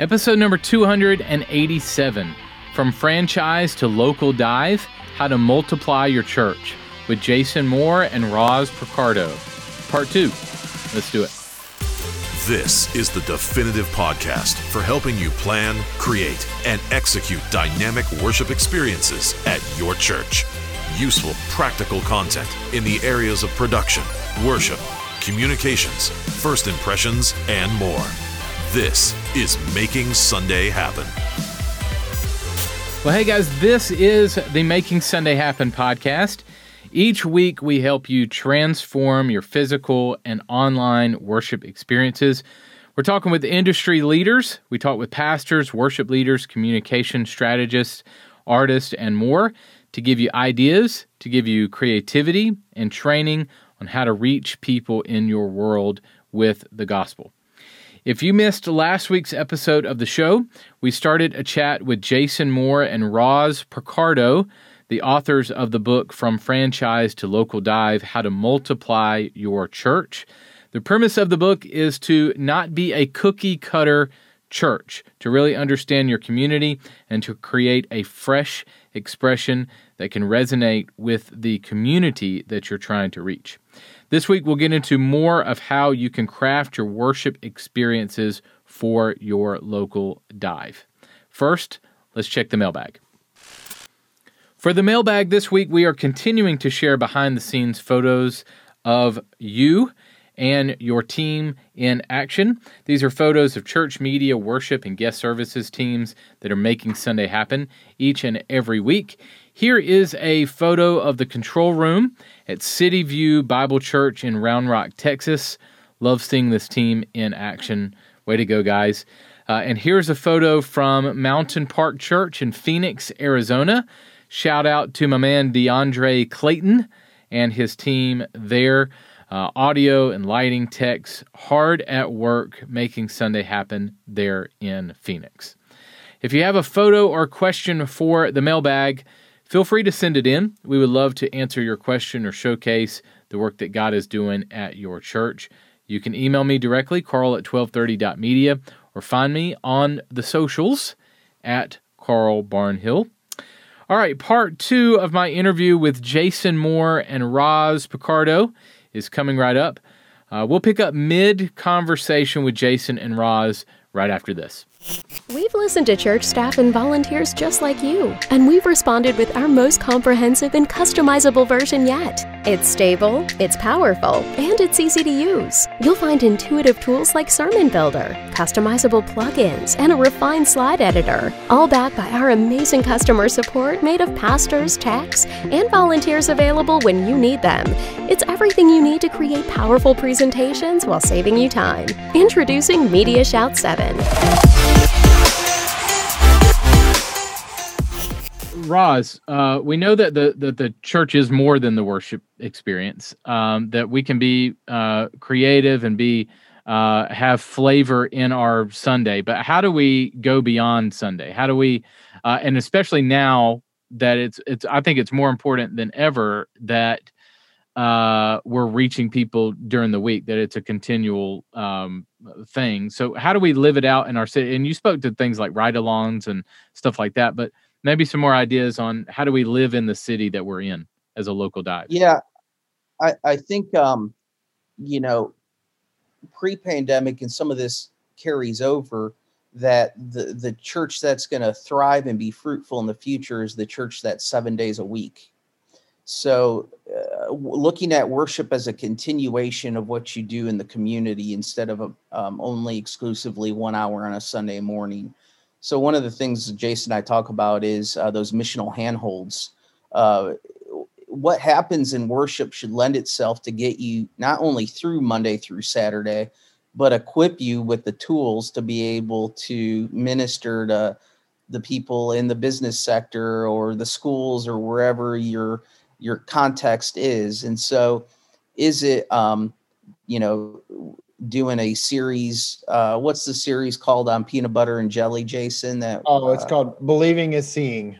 Episode number 287 From Franchise to Local Dive How to Multiply Your Church with Jason Moore and Ros Picardo. Part 2. Let's do it. This is the definitive podcast for helping you plan, create, and execute dynamic worship experiences at your church. Useful, practical content in the areas of production, worship, communications, first impressions, and more. This is Making Sunday Happen. Well, hey guys, this is the Making Sunday Happen podcast. Each week, we help you transform your physical and online worship experiences. We're talking with industry leaders, we talk with pastors, worship leaders, communication strategists, artists, and more to give you ideas, to give you creativity and training on how to reach people in your world with the gospel. If you missed last week's episode of the show, we started a chat with Jason Moore and Ros Picardo, the authors of the book From Franchise to Local Dive How to Multiply Your Church. The premise of the book is to not be a cookie cutter church, to really understand your community and to create a fresh expression that can resonate with the community that you're trying to reach. This week, we'll get into more of how you can craft your worship experiences for your local dive. First, let's check the mailbag. For the mailbag this week, we are continuing to share behind the scenes photos of you and your team in action. These are photos of church media, worship, and guest services teams that are making Sunday happen each and every week. Here is a photo of the control room at City View Bible Church in Round Rock, Texas. Love seeing this team in action. Way to go, guys. Uh, and here's a photo from Mountain Park Church in Phoenix, Arizona. Shout out to my man DeAndre Clayton and his team there. Uh, audio and lighting techs hard at work making Sunday happen there in Phoenix. If you have a photo or question for the mailbag, Feel free to send it in. We would love to answer your question or showcase the work that God is doing at your church. You can email me directly, carl at 1230.media, or find me on the socials at Carl Barnhill. All right, part two of my interview with Jason Moore and Ros Picardo is coming right up. Uh, we'll pick up mid conversation with Jason and Ros right after this. We've listened to church staff and volunteers just like you, and we've responded with our most comprehensive and customizable version yet. It's stable, it's powerful, and it's easy to use. You'll find intuitive tools like Sermon Builder, customizable plugins, and a refined slide editor, all backed by our amazing customer support made of pastors, techs, and volunteers available when you need them. It's everything you need to create powerful presentations while saving you time. Introducing MediaShout 7. Ros, uh, we know that the that the church is more than the worship experience. Um, that we can be uh, creative and be uh, have flavor in our Sunday, but how do we go beyond Sunday? How do we, uh, and especially now that it's it's I think it's more important than ever that uh, we're reaching people during the week. That it's a continual um, thing. So how do we live it out in our city? And you spoke to things like ride-alongs and stuff like that, but maybe some more ideas on how do we live in the city that we're in as a local dive. Yeah, I I think um, you know, pre-pandemic and some of this carries over that the the church that's going to thrive and be fruitful in the future is the church that's seven days a week. So, uh, looking at worship as a continuation of what you do in the community instead of a, um, only exclusively one hour on a Sunday morning. So one of the things Jason and I talk about is uh, those missional handholds. Uh, what happens in worship should lend itself to get you not only through Monday through Saturday, but equip you with the tools to be able to minister to the people in the business sector or the schools or wherever your your context is. And so, is it um, you know doing a series. Uh, what's the series called on peanut butter and jelly, Jason? That oh, it's uh, called Believing is Seeing.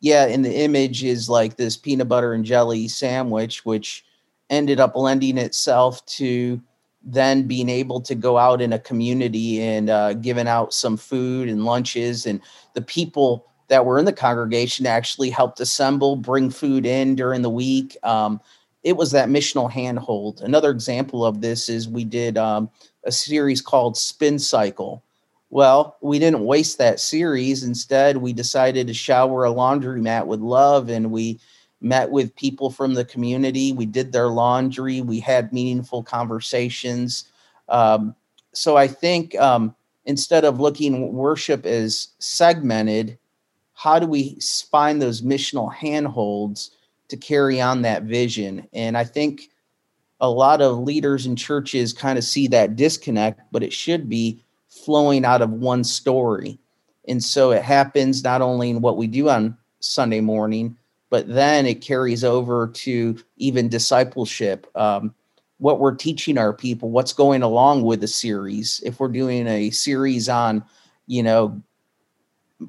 Yeah, and the image is like this peanut butter and jelly sandwich, which ended up lending itself to then being able to go out in a community and uh, giving out some food and lunches and the people that were in the congregation actually helped assemble bring food in during the week um, it was that missional handhold another example of this is we did um, a series called spin cycle well we didn't waste that series instead we decided to shower a laundromat with love and we met with people from the community. We did their laundry. We had meaningful conversations. Um, so I think um, instead of looking worship as segmented, how do we find those missional handholds to carry on that vision? And I think a lot of leaders in churches kind of see that disconnect, but it should be flowing out of one story. And so it happens not only in what we do on Sunday morning, but then it carries over to even discipleship um, what we're teaching our people what's going along with the series if we're doing a series on you know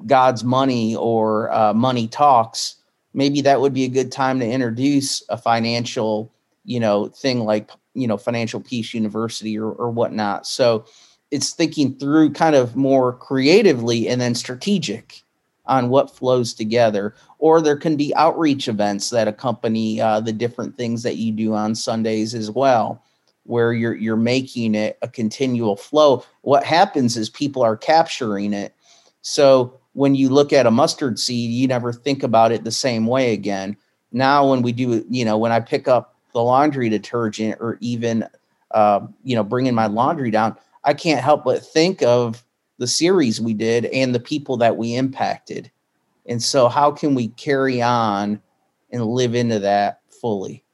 god's money or uh, money talks maybe that would be a good time to introduce a financial you know thing like you know financial peace university or, or whatnot so it's thinking through kind of more creatively and then strategic on what flows together. Or there can be outreach events that accompany uh, the different things that you do on Sundays as well, where you're you're making it a continual flow. What happens is people are capturing it. So when you look at a mustard seed, you never think about it the same way again. Now, when we do, you know, when I pick up the laundry detergent or even, uh, you know, bringing my laundry down, I can't help but think of the series we did and the people that we impacted. And so, how can we carry on and live into that fully?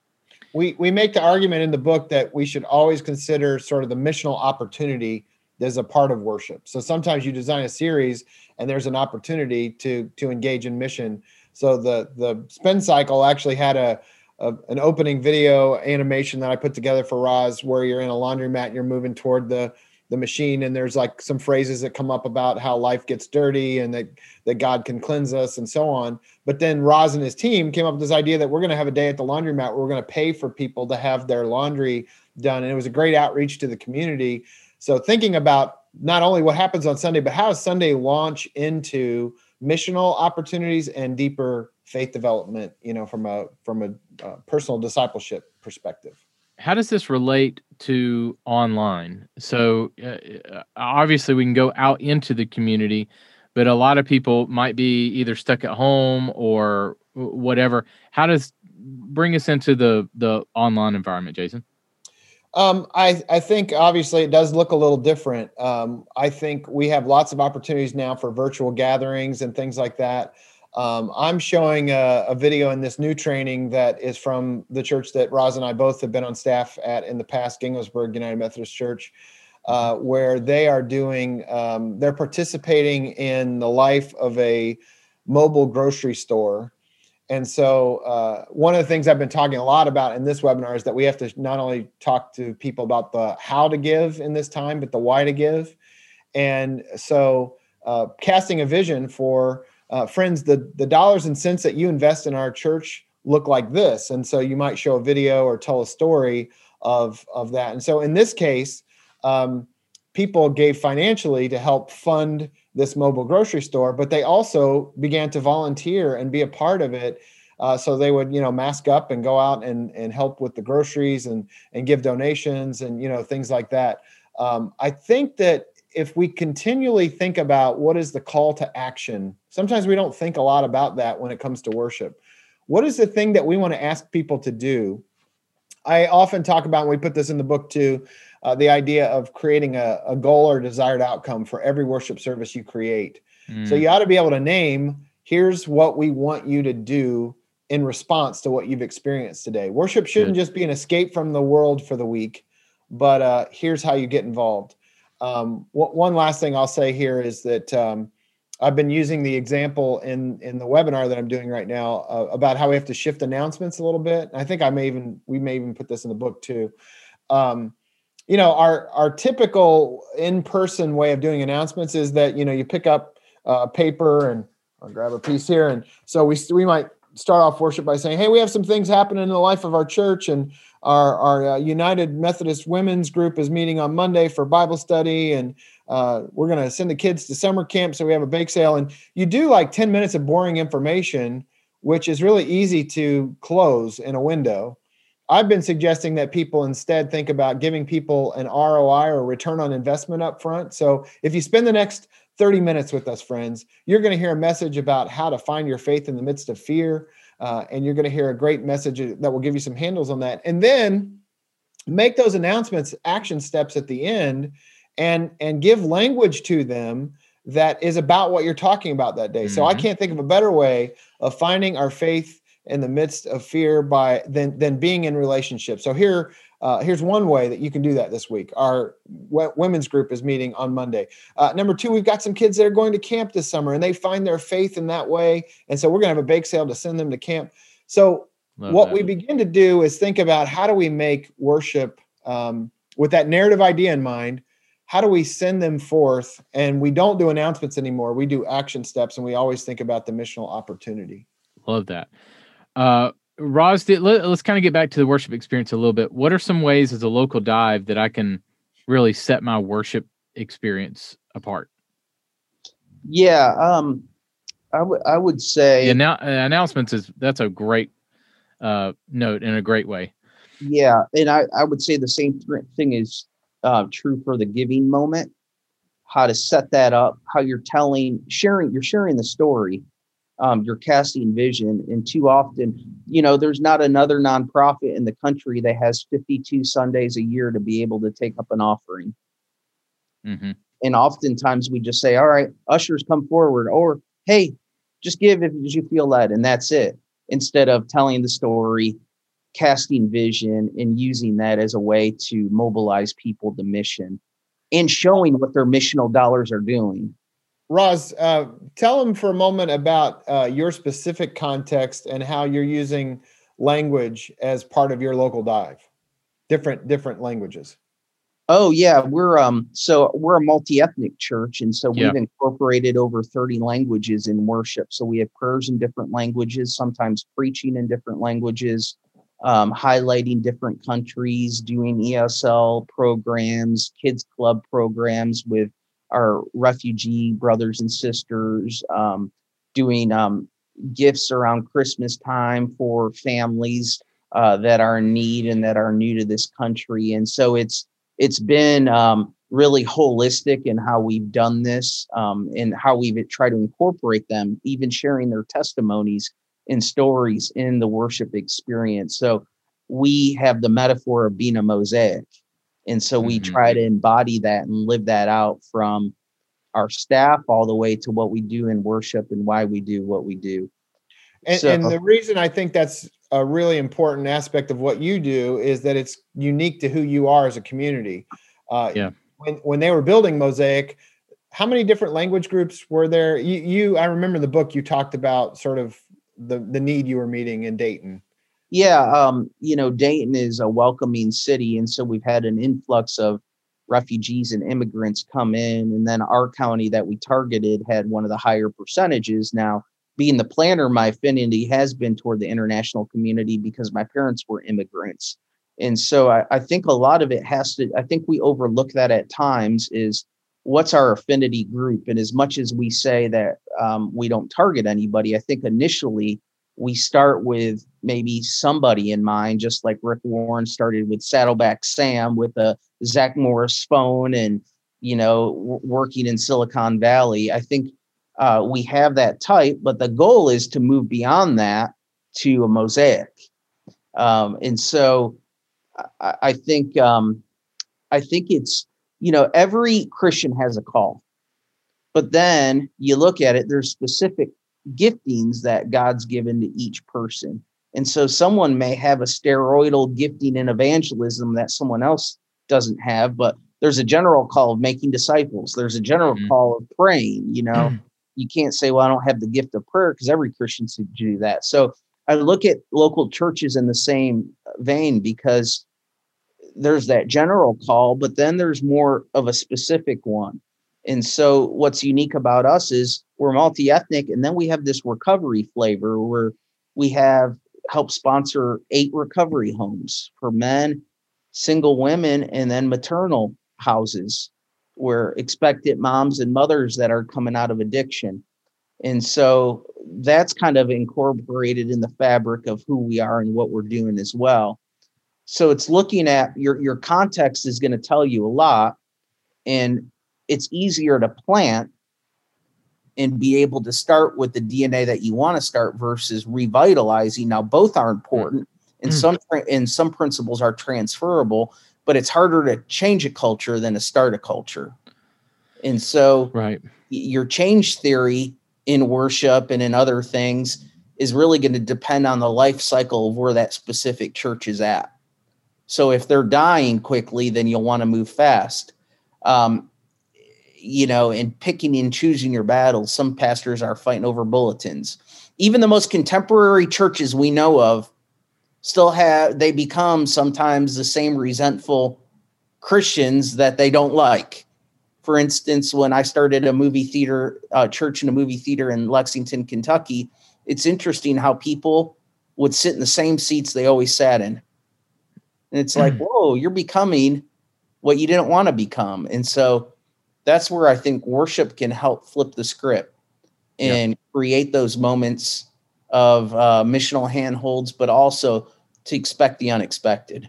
We, we make the argument in the book that we should always consider sort of the missional opportunity as a part of worship. So sometimes you design a series and there's an opportunity to to engage in mission. So the the spin cycle actually had a, a, an opening video animation that I put together for Ros where you're in a laundromat and you're moving toward the the machine and there's like some phrases that come up about how life gets dirty and that that God can cleanse us and so on. But then Ros and his team came up with this idea that we're going to have a day at the laundromat where we're going to pay for people to have their laundry done and it was a great outreach to the community. So thinking about not only what happens on Sunday but how does Sunday launch into missional opportunities and deeper faith development, you know, from a from a uh, personal discipleship perspective how does this relate to online? So uh, uh, obviously we can go out into the community, but a lot of people might be either stuck at home or whatever. How does bring us into the the online environment, Jason? Um, I, I think obviously it does look a little different. Um, I think we have lots of opportunities now for virtual gatherings and things like that. Um, I'm showing a, a, video in this new training that is from the church that Ros and I both have been on staff at in the past, Ginghamsburg United Methodist Church, uh, where they are doing, um, they're participating in the life of a mobile grocery store. And so, uh, one of the things I've been talking a lot about in this webinar is that we have to not only talk to people about the how to give in this time, but the why to give. And so, uh, casting a vision for uh, friends, the the dollars and cents that you invest in our church look like this, and so you might show a video or tell a story of of that. And so in this case, um, people gave financially to help fund this mobile grocery store, but they also began to volunteer and be a part of it. Uh, so they would, you know, mask up and go out and and help with the groceries and and give donations and you know things like that. Um, I think that if we continually think about what is the call to action, sometimes we don't think a lot about that when it comes to worship. What is the thing that we want to ask people to do? I often talk about, and we put this in the book too, uh, the idea of creating a, a, goal or desired outcome for every worship service you create. Mm. So you ought to be able to name here's what we want you to do in response to what you've experienced today. Worship shouldn't Good. just be an escape from the world for the week, but uh, here's how you get involved. Um, one last thing I'll say here is that um, I've been using the example in in the webinar that I'm doing right now uh, about how we have to shift announcements a little bit. I think I may even we may even put this in the book too. Um, you know, our our typical in person way of doing announcements is that you know you pick up uh, paper and I'll grab a piece here, and so we we might start off worship by saying, "Hey, we have some things happening in the life of our church, and our our uh, United Methodist Women's Group is meeting on Monday for Bible study, and uh, we're going to send the kids to summer camp, so we have a bake sale." And you do like ten minutes of boring information, which is really easy to close in a window. I've been suggesting that people instead think about giving people an ROI or return on investment up front. So if you spend the next 30 minutes with us, friends, you're going to hear a message about how to find your faith in the midst of fear. Uh, and you're going to hear a great message that will give you some handles on that. And then make those announcements, action steps at the end, and and give language to them that is about what you're talking about that day. Mm-hmm. So I mm-hmm. can't think of a better way of finding our faith in the midst of fear by than than being in relationship. So here uh, here's one way that you can do that this week. Our w- women's group is meeting on Monday. Uh, number two, we've got some kids that are going to camp this summer and they find their faith in that way. And so we're going to have a bake sale to send them to camp. So, Love what that. we begin to do is think about how do we make worship um, with that narrative idea in mind? How do we send them forth? And we don't do announcements anymore. We do action steps and we always think about the missional opportunity. Love that. Uh, Ros, did, let, us kind of get back to the worship experience a little bit. What are some ways as a local dive that I can really set my worship experience apart? Yeah, um, I would I would say yeah, now, uh, announcements is that's a great uh, note in a great way. Yeah, and I I would say the same thing is uh, true for the giving moment. How to set that up, how you're telling, sharing, you're sharing the story um, you're casting vision. And too often, you know, there's not another nonprofit in the country that has 52 Sundays a year to be able to take up an offering. Mm-hmm. And oftentimes we just say, all right, ushers come forward, or hey, just give if you feel led, and that's it. Instead of telling the story, casting vision, and using that as a way to mobilize people to mission and showing what their missional dollars are doing. Ros, uh, tell them for a moment about uh, your specific context and how you're using language as part of your local dive. Different different languages. Oh yeah, we're um so we're a multi-ethnic church and so we've incorporated over 30 languages in worship. So we have prayers in different languages, sometimes preaching in different languages, um, highlighting different countries, doing ESL programs, kids club programs with our refugee brothers and sisters, um, doing um, gifts around Christmas time for families uh, that are in need and that are new to this country. And so it's it's been um, really holistic in how we've done this um, and how we've tried to incorporate them, even sharing their testimonies and stories in the worship experience. So we have the metaphor of being a mosaic. And so we mm-hmm. try to embody that and live that out from our staff all the way to what we do in worship and why we do what we do. And, so, and the reason I think that's a really important aspect of what you do is that it's unique to who you are as a community. Uh, yeah. When, when they were building Mosaic, how many different language groups were there? You, you, I remember the book you talked about sort of the, the need you were meeting in Dayton. Yeah, um, you know, Dayton is a welcoming city, and so we've had an influx of refugees and immigrants come in, and then our county that we targeted had one of the higher percentages. Now, being the planner, my affinity has been toward the international community because my parents were immigrants, and so I, I think a lot of it has to. I think we overlook that at times. Is what's our affinity group? And as much as we say that um, we don't target anybody, I think initially we start with maybe somebody in mind, just like Rick Warren started with Saddleback Sam with a Zach Morris phone and, you know, w- working in Silicon Valley. I think uh, we have that type, but the goal is to move beyond that to a mosaic. Um, and so I, I think um, I think it's you know every Christian has a call, but then you look at it. There's specific giftings that God's given to each person. And so someone may have a steroidal gifting in evangelism that someone else doesn't have, but there's a general call of making disciples. There's a general mm-hmm. call of praying. You know, mm-hmm. you can't say, well, I don't have the gift of prayer because every Christian should do that. So I look at local churches in the same vein because there's that general call, but then there's more of a specific one. And so what's unique about us is we're multi-ethnic and then we have this recovery flavor where We have helped sponsor eight recovery homes for men, single women, and then maternal houses where expectant moms and mothers that are coming out of addiction. And so that's kind of incorporated in the fabric of who we are and what we're doing as well. So it's looking at your your context is going to tell you a lot and it's easier to plant and be able to start with the DNA that you want to start versus revitalizing. Now both are important and mm. some and some principles are transferable, but it's harder to change a culture than to start a culture. And so right. your change theory in worship and in other things is really going to depend on the life cycle of where that specific church is at. So if they're dying quickly, then you'll want to move fast. Um, you know, and picking and choosing your battles. Some pastors are fighting over bulletins. Even the most contemporary churches we know of still have, they become sometimes the same resentful Christians that they don't like. For instance, when I started a movie theater, uh, church and a movie theater in Lexington, Kentucky, it's interesting how people would sit in the same seats they always sat in. And it's like, hmm. whoa, you're becoming what you didn't want to become. And so that's where I think worship can help flip the script and yep. create those moments of uh, missional handholds, but also to expect the unexpected.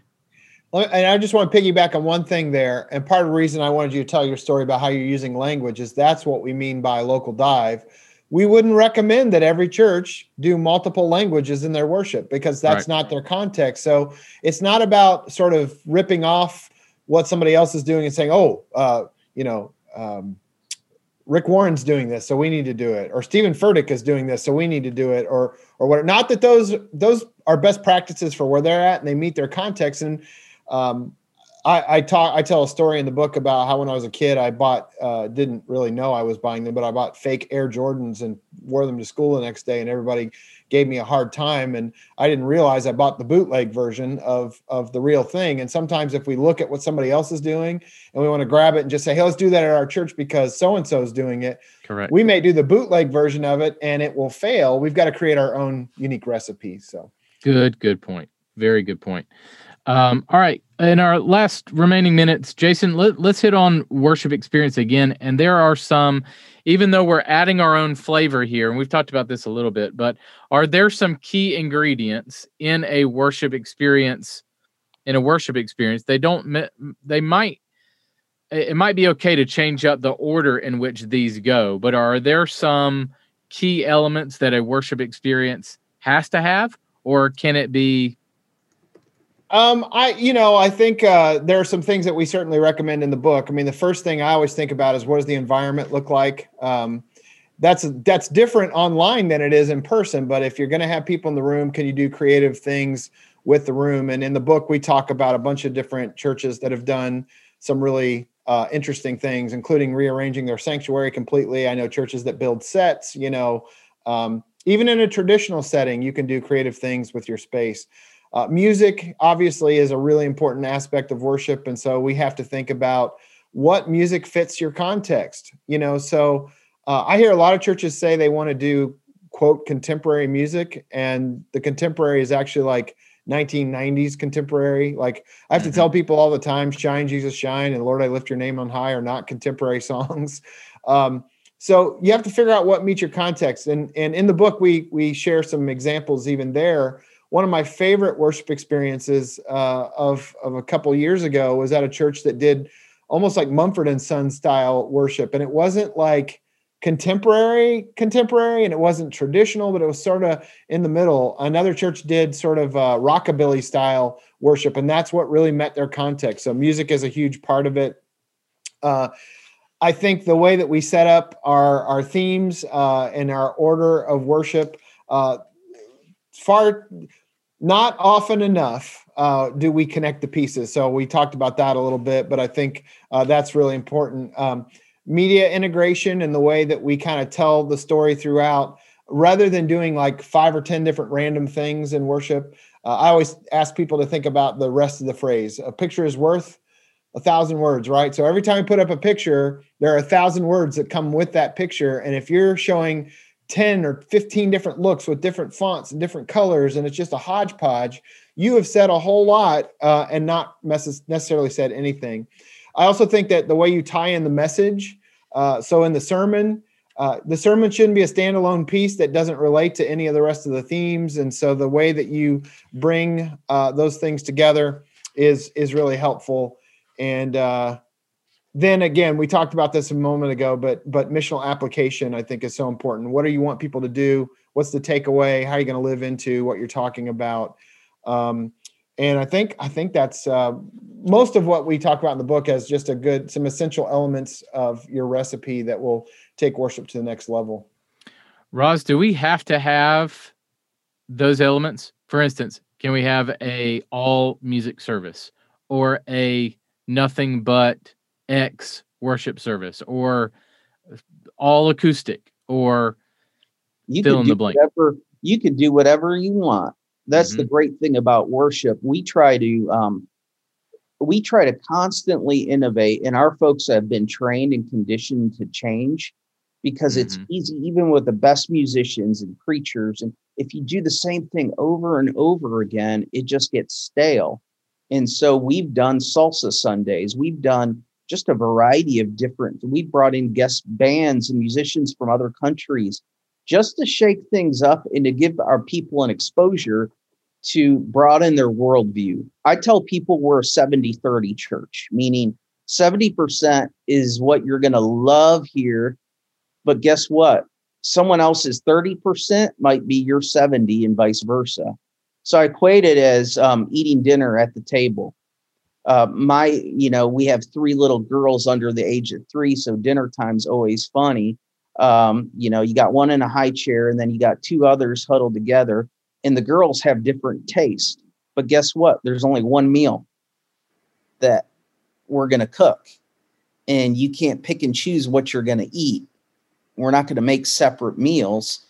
And I just want to piggyback on one thing there. And part of the reason I wanted you to tell your story about how you're using language is that's what we mean by local dive. We wouldn't recommend that every church do multiple languages in their worship because that's right. not their context. So it's not about sort of ripping off what somebody else is doing and saying, oh, uh, you know, um, Rick Warren's doing this, so we need to do it, or Steven Furtick is doing this, so we need to do it, or or what? Not that those those are best practices for where they're at and they meet their context. And um, I, I talk, I tell a story in the book about how when I was a kid, I bought, uh, didn't really know I was buying them, but I bought fake Air Jordans and wore them to school the next day, and everybody gave me a hard time and i didn't realize i bought the bootleg version of of the real thing. And sometimes if we look at what somebody else is doing and we want to grab it and just say hey let's do that at our church because so and so is doing it correct. we may do the bootleg version of it and it will fail. We've got to create our own unique recipe so. Good good point. Very good point um, all right in our last remaining minutes jason let, let's hit on worship experience again and there are some even though we're adding our own flavor here, and we've talked about this a little bit, but are there some key ingredients in a worship experience? In a worship experience, they don't, they might, it might be okay to change up the order in which these go, but are there some key elements that a worship experience has to have, or can it be um, I, you know, I think uh, there are some things that we certainly recommend in the book. I mean, the first thing I always think about is what does the environment look like? Um, that's that's different online than it is in person. But if you're going to have people in the room, can you do creative things with the room? And in the book, we talk about a bunch of different churches that have done some really uh, interesting things, including rearranging their sanctuary completely. I know churches that build sets. You know, um, even in a traditional setting, you can do creative things with your space. Uh, music obviously is a really important aspect of worship, and so we have to think about what music fits your context. You know, so uh, I hear a lot of churches say they want to do quote contemporary music, and the contemporary is actually like 1990s contemporary. Like I have to tell mm-hmm. people all the time, "Shine, Jesus, shine," and "Lord, I lift your name on high" are not contemporary songs. Um, so you have to figure out what meets your context. And and in the book, we we share some examples even there one of my favorite worship experiences uh, of of a couple years ago was at a church that did almost like Mumford and Son style worship, and it wasn't like contemporary contemporary and it wasn't traditional but it was sort of in the middle. Another church did sort of uh, rockabilly style worship and that's what really met their context. So music is a huge part of it. Uh, i think the way that we set up our our themes uh, and our order of worship uh, far not often enough uh, do we connect the pieces. So we talked about that a little bit, but I think uh, that's really important. Um, media integration and the way that we kind of tell the story throughout, rather than doing like five or 10 different random things in worship. Uh, I always ask people to think about the rest of the phrase. A picture is worth a thousand words, right? So every time you put up a picture, there are a thousand words that come with that picture. And if you're showing 10 or 15 different looks with different fonts and different colors and it's just a hodgepodge you have said a whole lot uh, and not necessarily said anything. I also think that the way you tie in the message uh, so in the sermon uh, the sermon shouldn't be a standalone piece that doesn't relate to any of the rest of the themes and so the way that you bring uh, those things together is is really helpful. And uh, then again, we talked about this a moment ago, but but missional application I think is so important. What do you want people to do? What's the takeaway? How are you going to live into what you're talking about? Um, and I think I think that's uh, most of what we talk about in the book as just a good some essential elements of your recipe that will take worship to the next level. Ros, do we have to have those elements? For instance, can we have a all music service or a nothing but X worship service or all acoustic or you fill in the blank. Whatever, you can do whatever you want. That's mm-hmm. the great thing about worship. We try to um, we try to constantly innovate, and our folks have been trained and conditioned to change because mm-hmm. it's easy, even with the best musicians and preachers. And if you do the same thing over and over again, it just gets stale. And so we've done salsa Sundays. We've done just a variety of different. We brought in guest bands and musicians from other countries just to shake things up and to give our people an exposure to broaden their worldview. I tell people we're a 70 30 church, meaning 70% is what you're going to love here. But guess what? Someone else's 30% might be your 70 and vice versa. So I equate it as um, eating dinner at the table uh, my you know we have three little girls under the age of three so dinner time's always funny. Um, you know you got one in a high chair and then you got two others huddled together and the girls have different tastes. but guess what? There's only one meal that we're going to cook and you can't pick and choose what you're going to eat. We're not going to make separate meals.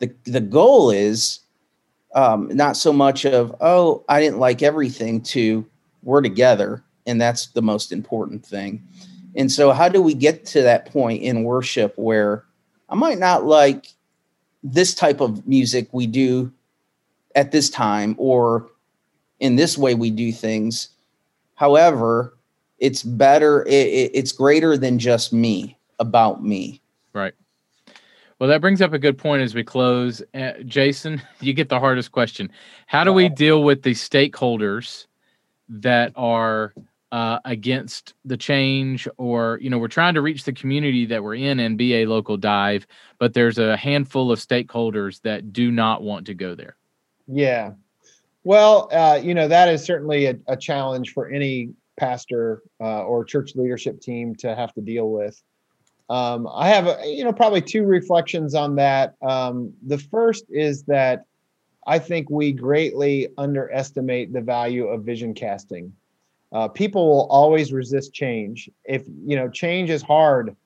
The the goal is um, not so much of oh i didn't like everything to we're together and that's the most important thing. And so how do we get to that point in worship where i might not like this type of music we do at this time or in this way we do things? However it's better it, it's greater than just me about me. Right. Well that brings up a good point as we close. Uh, jason you get the hardest question. How do we deal with the stakeholders that are uh, against the change or you know we're trying to reach the community that we're in and be a local dive but there's a handful of stakeholders that do not want to go there. Yeah. Well uh, you know that is certainly a, a challenge for any pastor uh, or church leadership team to have to deal with. Um, i have a, you know probably two reflections on that. Um, the first is that I think we greatly underestimate the value of vision casting. Uh, people will always resist change. If you know, change is hard,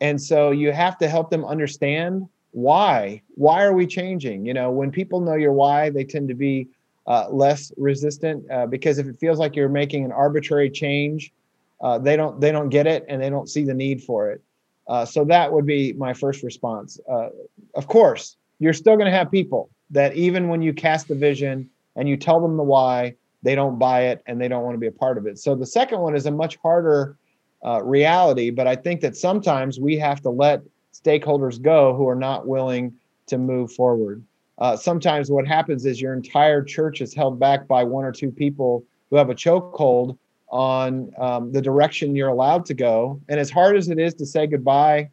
and so you have to help them understand why. Why are we changing? You know, when people know your why, they tend to be uh, less resistant uh, because if it feels like you're making an arbitrary change, uh, they don't they don't get it and they don't see the need for it. Uh, so that would be my first response. Uh, of course, you're still going to have people that even when you cast the vision and you tell them the why, they don't buy it and they don't want to be a part of it. So the second one is a much harder uh, reality, but I think that sometimes we have to let stakeholders go who are not willing to move forward. Uh, sometimes what happens is your entire church is held back by one or two people who have a chokehold on um, the direction you're allowed to go. And as hard as it is to say goodbye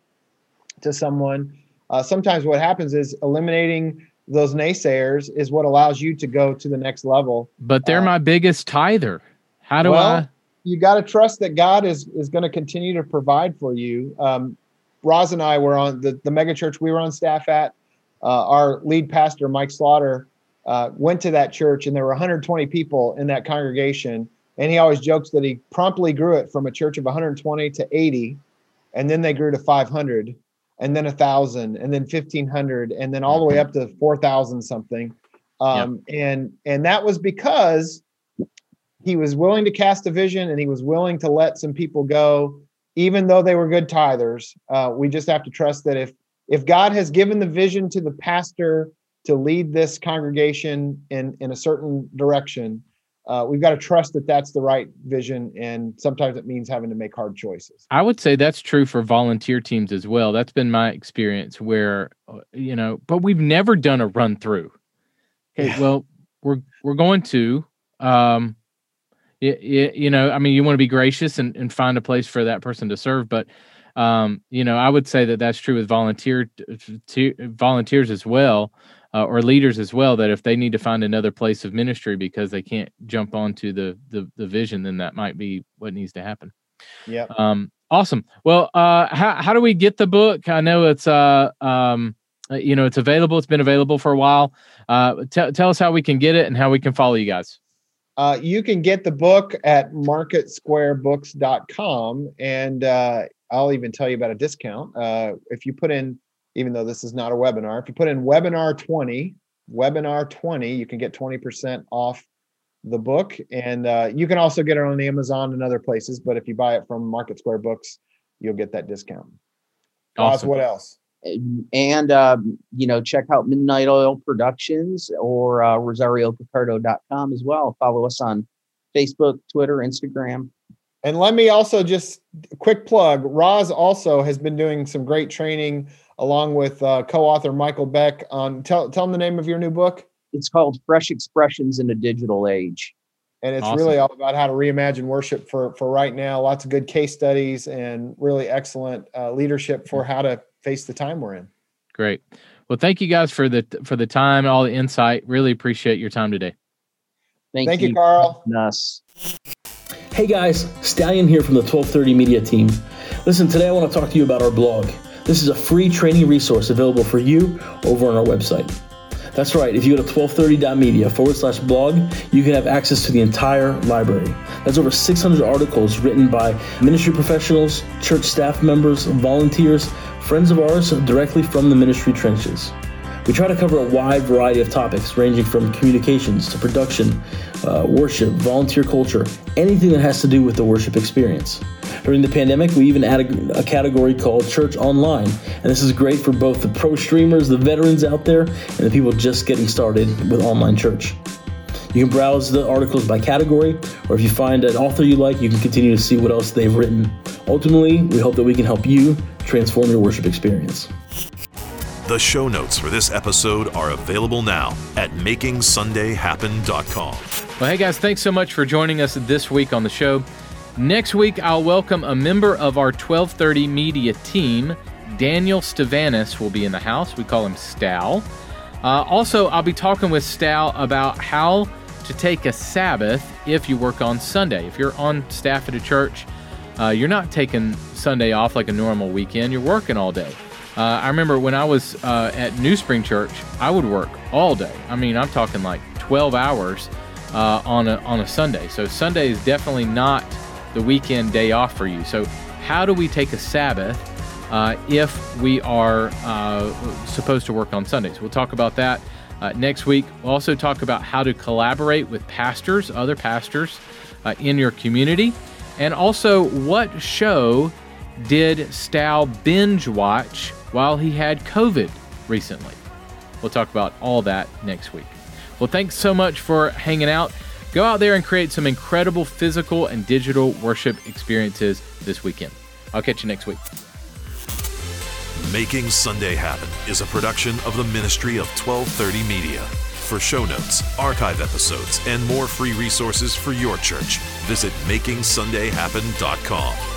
to someone, uh, sometimes what happens is eliminating those naysayers is what allows you to go to the next level. But they're uh, my biggest tither. How do well, I? You got to trust that God is is going to continue to provide for you. Um, Ros and I were on the the mega church we were on staff at. Uh, our lead pastor Mike Slaughter uh, went to that church, and there were 120 people in that congregation. And he always jokes that he promptly grew it from a church of 120 to 80, and then they grew to 500 and then a thousand and then 1500 and then all the way up to 4000 something um, yep. and and that was because he was willing to cast a vision and he was willing to let some people go even though they were good tithers uh, we just have to trust that if if God has given the vision to the pastor to lead this congregation in in a certain direction, uh, we've got to trust that that's the right vision, and sometimes it means having to make hard choices. I would say that's true for volunteer teams as well. That's been my experience where, uh, you know, but we've never done a run through. Okay, yeah. well, we're we're going to, um, it, it, you know, I mean, you want to be gracious and, and find a place for that person to serve, but um, you know, I would say that that's true with volunteer t- volunteers as well uh, or leaders as well that if they need to find another place of ministry because they can't jump onto the the, the vision then that might be what needs to happen. Yeah um awesome. Well uh how, how do we get the book? I know it's uh um uh, you know it's available it's been available for a while. Uh t- tell us how we can get it and how we can follow you guys. Uh, you can get the book at marketsquarebooks.com and uh, i'll even tell you about a discount. Uh, if you put in even though this is not a webinar. If you put in webinar 20, webinar 20, you can get 20% off the book. And uh, you can also get it on Amazon and other places. But if you buy it from Market Square Books, you'll get that discount. Awesome. what else? And, uh, you know, check out Midnight Oil Productions or uh, RosarioPicardo.com as well. Follow us on Facebook, Twitter, Instagram. And let me also just quick plug Ros also has been doing some great training along with uh, co-author Michael Beck. On tell tell them the name of your new book. It's called Fresh Expressions in a Digital Age, and it's awesome. really all about how to reimagine worship for for right now. Lots of good case studies and really excellent uh, leadership for how to face the time we're in. Great. Well, thank you guys for the for the time, and all the insight. Really appreciate your time today. Thank, thank you, you, Carl. Us. Hey guys, Stallion here from the 1230 Media team. Listen, today I want to talk to you about our blog. This is a free training resource available for you over on our website. That's right, if you go to 1230.media forward slash blog, you can have access to the entire library. That's over 600 articles written by ministry professionals, church staff members, volunteers, friends of ours directly from the ministry trenches. We try to cover a wide variety of topics ranging from communications to production, uh, worship, volunteer culture, anything that has to do with the worship experience. During the pandemic, we even added a category called Church Online, and this is great for both the pro streamers, the veterans out there, and the people just getting started with online church. You can browse the articles by category, or if you find an author you like, you can continue to see what else they've written. Ultimately, we hope that we can help you transform your worship experience. The show notes for this episode are available now at makingsundayhappen.com. Well, hey guys, thanks so much for joining us this week on the show. Next week, I'll welcome a member of our 1230 media team. Daniel Stavanis will be in the house. We call him Stal. Uh, also, I'll be talking with Stal about how to take a Sabbath if you work on Sunday. If you're on staff at a church, uh, you're not taking Sunday off like a normal weekend, you're working all day. Uh, I remember when I was uh, at NewSpring Church, I would work all day. I mean, I'm talking like 12 hours uh, on a on a Sunday. So Sunday is definitely not the weekend day off for you. So how do we take a Sabbath uh, if we are uh, supposed to work on Sundays? We'll talk about that uh, next week. We'll also talk about how to collaborate with pastors, other pastors in your community, and also what show did Stal binge watch while he had COVID recently. We'll talk about all that next week. Well, thanks so much for hanging out. Go out there and create some incredible physical and digital worship experiences this weekend. I'll catch you next week. Making Sunday Happen is a production of the Ministry of 1230 Media. For show notes, archive episodes, and more free resources for your church, visit makingsundayhappen.com.